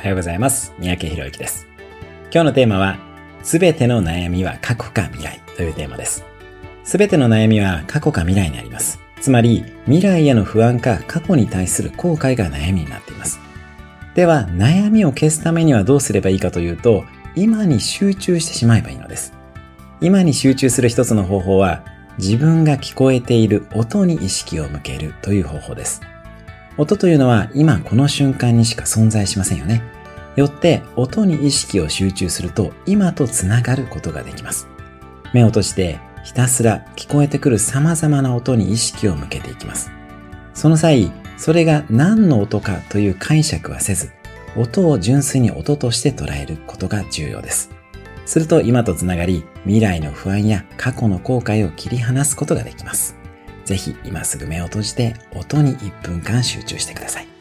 おはようございます。三宅博之です。今日のテーマは、すべての悩みは過去か未来というテーマです。すべての悩みは過去か未来にあります。つまり、未来への不安か過去に対する後悔が悩みになっています。では、悩みを消すためにはどうすればいいかというと、今に集中してしまえばいいのです。今に集中する一つの方法は、自分が聞こえている音に意識を向けるという方法です。音というのは今この瞬間にしか存在しませんよね。よって音に意識を集中すると今とつながることができます。目を閉じてひたすら聞こえてくる様々な音に意識を向けていきます。その際、それが何の音かという解釈はせず、音を純粋に音として捉えることが重要です。すると今とつながり、未来の不安や過去の後悔を切り離すことができます。ぜひ今すぐ目を閉じて音に1分間集中してください。